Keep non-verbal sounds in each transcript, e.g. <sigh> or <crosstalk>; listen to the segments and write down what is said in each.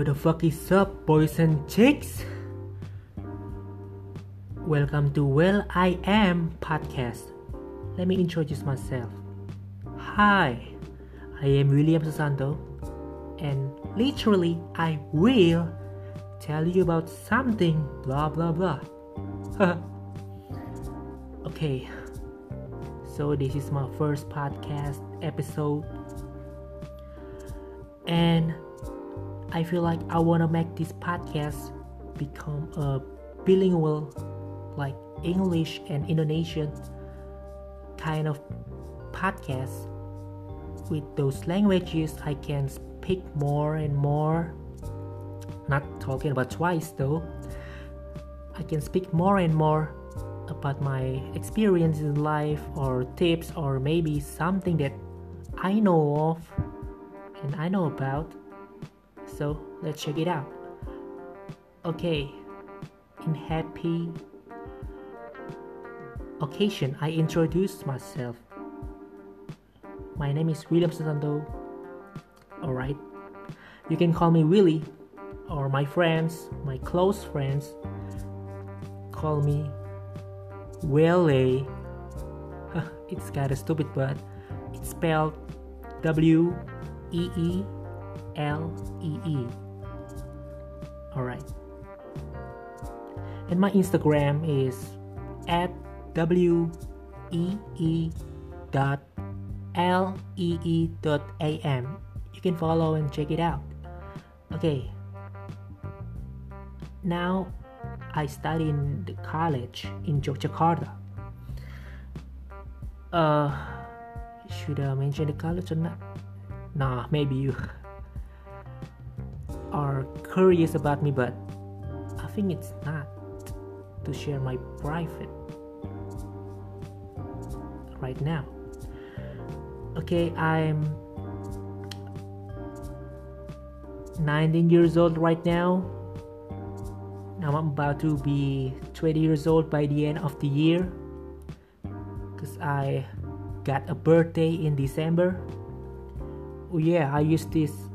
What the fuck is up, boys and chicks? Welcome to Well I Am podcast. Let me introduce myself. Hi, I am William Susanto, and literally, I will tell you about something blah blah blah. <laughs> okay, so this is my first podcast episode, and I feel like I want to make this podcast become a bilingual, like English and Indonesian kind of podcast. With those languages, I can speak more and more. Not talking about twice though. I can speak more and more about my experience in life or tips or maybe something that I know of and I know about so let's check it out. Okay, in happy occasion, I introduce myself. My name is William Susanto. Alright, you can call me Willie, or my friends, my close friends, call me Willie. <laughs> it's kinda stupid, but it's spelled W E E L E E. Alright. And my Instagram is at W E E dot L E E dot A M. You can follow and check it out. Okay. Now I study in the college in Yogyakarta. Uh, should I mention the college or not? Nah, maybe you <laughs> are curious about me, but I think it's not to share my private right now. Okay, I'm 19 years old right now. Now I'm about to be 20 years old by the end of the year because I got a birthday in December. Oh, yeah, I use this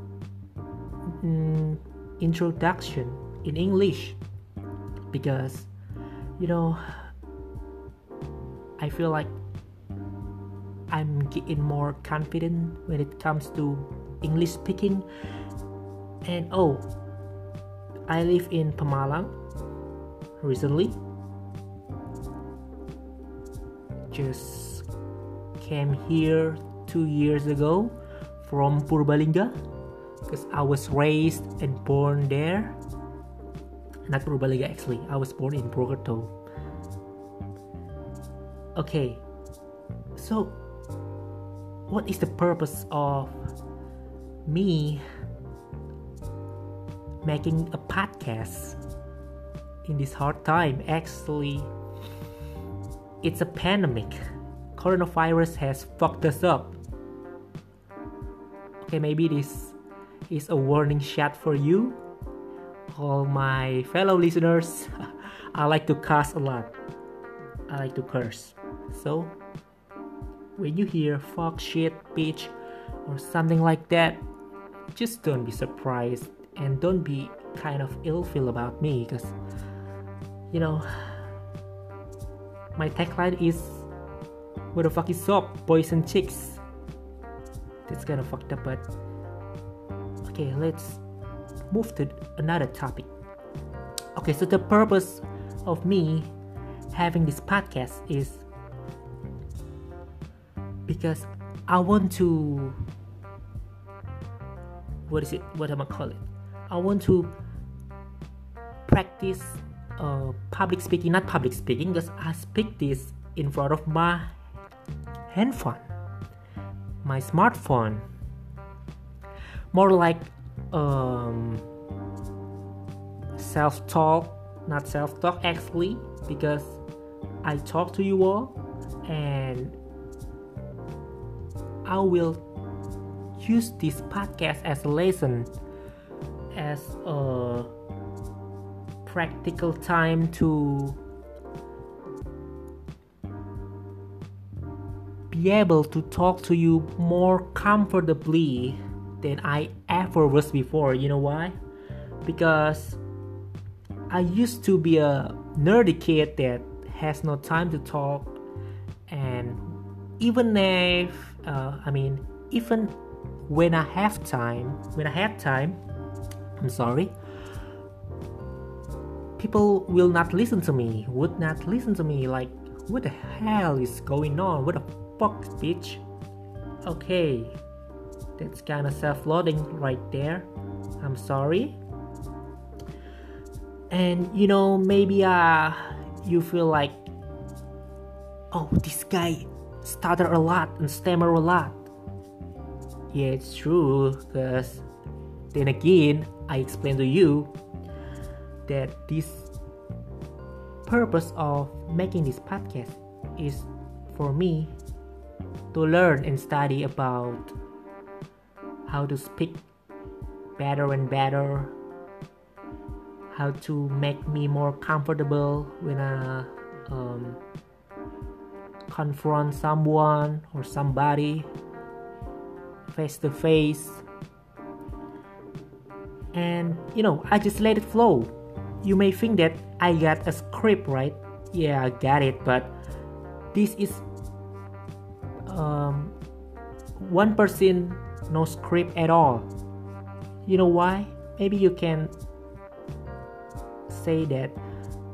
introduction in English because you know I feel like I'm getting more confident when it comes to English speaking. And oh I live in Pemalang recently. Just came here two years ago from Purbalingga because I was raised and born there. Not Purbalingga actually, I was born in Purwokerto. Okay, so what is the purpose of me making a podcast in this hard time? Actually, it's a pandemic. Coronavirus has fucked us up. Okay, maybe this is a warning shot for you, all my fellow listeners. <laughs> I like to cuss a lot. I like to curse. So, when you hear fuck, shit, bitch, or something like that, just don't be surprised and don't be kind of ill feel about me because, you know, my tagline is what the fuck is up, boys and chicks? That's kind of fucked up, but okay let's move to another topic. Okay so the purpose of me having this podcast is because i want to what is it? What am i call it? I want to practice uh, public speaking not public speaking because i speak this in front of my handphone my smartphone more like um, self talk, not self talk actually, because I talk to you all and I will use this podcast as a lesson, as a practical time to be able to talk to you more comfortably than I ever was before. You know why? because I used to be a nerdy kid that has no time to talk, and even if uh, I mean, even when I have time, when I have time, I'm sorry, people will not listen to me, would not listen to me. Like, what the hell is going on? What the fuck, bitch? Okay, that's kind of self-loading right there. I'm sorry. And you know, maybe uh, you feel like, oh, this guy stutter a lot and stammer a lot. Yeah, it's true, because then again, I explained to you that this purpose of making this podcast is for me to learn and study about how to speak better and better how to make me more comfortable when I um, confront someone or somebody face to face and you know I just let it flow. You may think that I got a script right? Yeah I got it but this is um, one person no script at all. You know why? Maybe you can say that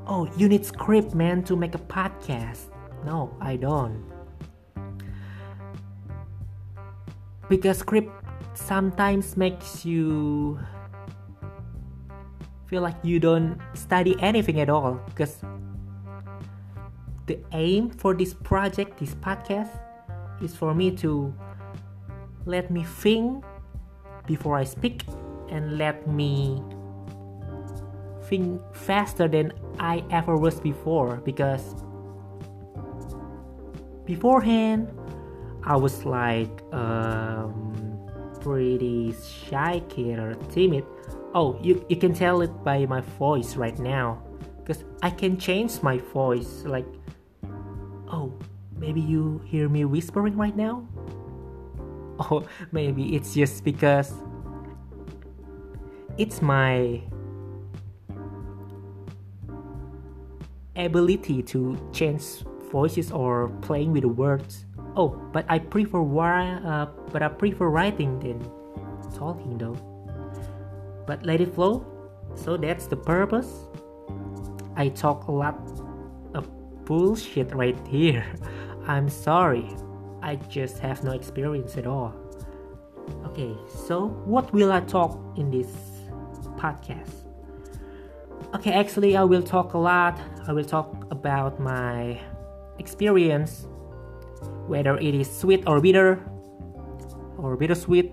oh you need script man to make a podcast. No i don't. Because script sometimes makes you feel like you don't study anything at all because the aim for this project this podcast is for me to let me think before i speak and let me think faster than I ever was before because beforehand I was like um, pretty shy kid or timid. Oh, you, you can tell it by my voice right now because I can change my voice like oh maybe you hear me whispering right now oh maybe it's just because it's my ability to change voices or playing with the words. Oh, but I prefer uh, but I prefer writing than talking though. But let it flow. So that's the purpose. I talk a lot of bullshit right here. <laughs> I'm sorry. I just have no experience at all. Okay, so what will I talk in this podcast? Okay, actually, I will talk a lot. I will talk about my experience, whether it is sweet or bitter, or bittersweet.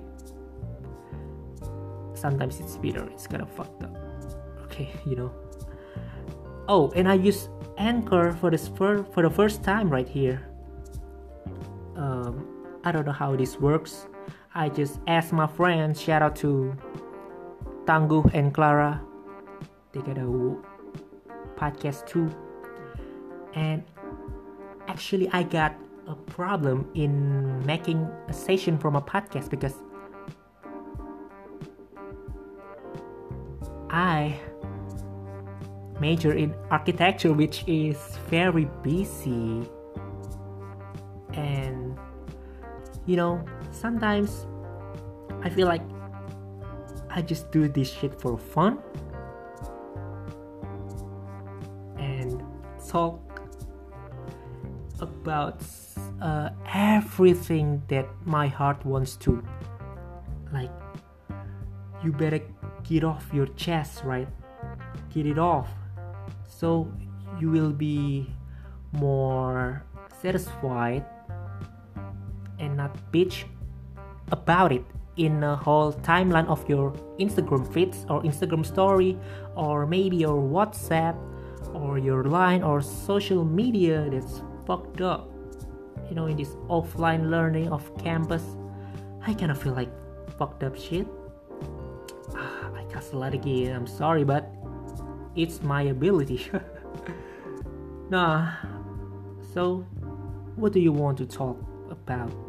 Sometimes it's bitter, it's kind of fucked up. Okay, <laughs> you know. Oh, and I use Anchor for this for, for the first time right here. Um, I don't know how this works. I just asked my friends. Shout out to Tangguh and Clara they got a podcast too and actually i got a problem in making a session from a podcast because i major in architecture which is very busy you know sometimes i feel like i just do this shit for fun And talk about uh, everything that my heart wants to. Like, you better get off your chest, right? Get it off. So you will be more satisfied not bitch about it in a whole timeline of your Instagram feeds or Instagram story or maybe your WhatsApp or your line or social media that's fucked up. You know in this offline learning of campus i kind of feel like fucked up shit. Ah, i a lot again i'm sorry but it's my ability. <laughs> Nah so what do you want to talk about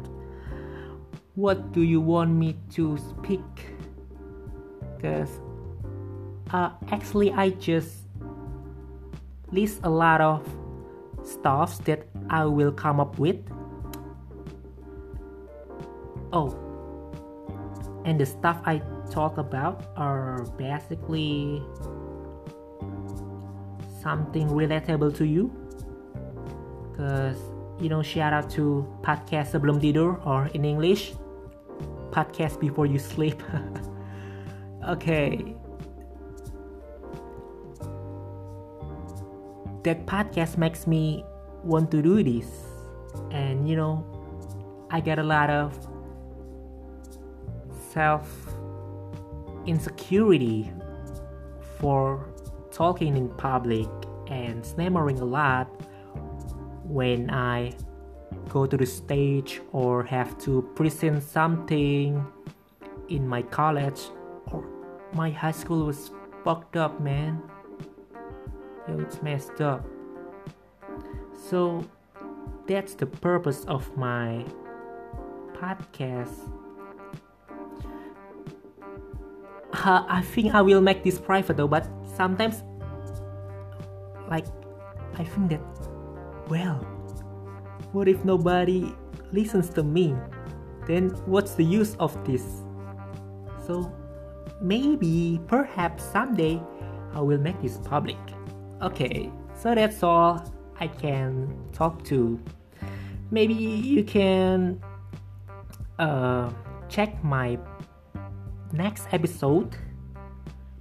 what do you want me to speak because uh, actually, I just list a lot of stuffs that I will come up with. Oh, and the stuff I talk about are basically something relatable to you. Cause you know, shout out to podcast sebelum tidur or in English, podcast before you sleep. <laughs> okay. That podcast makes me want to do this. And you know, I get a lot of self insecurity for talking in public and stammering a lot when I go to the stage or have to present something in my college or my high school was fucked up man. Yo it's messed up. So that's the purpose of my podcast. Uh, I think I will make this private though, but sometimes, like, I think that, well, what if nobody listens to me? Then what's the use of this? So, maybe, perhaps someday, I will make this public. Okay, so that's all I can talk to. Maybe you can uh, check my next episode.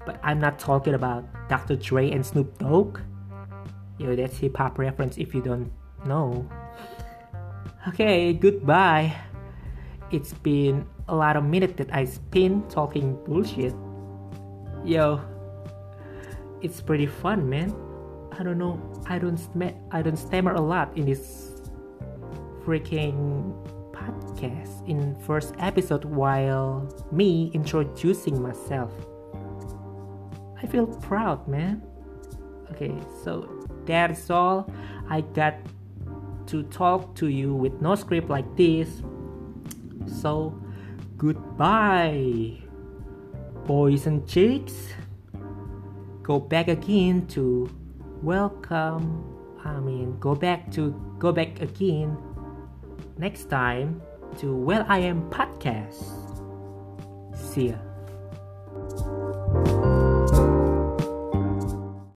But I'm not talking about Dr. Dre and Snoop Dogg. Yo, that's hip hop reference if you don't know. Okay, goodbye. It's been a lot of minutes that I spent talking bullshit. Yo, it's pretty fun, man. I don't know. I don't sm- I don't stammer a lot in this freaking podcast in first episode while me introducing myself. I feel proud, man. Okay, so that's all I got to talk to you with no script like this. So, goodbye, boys and chicks. Go back again to welcome. I mean, go back to go back again next time to Well I Am Podcast. See ya.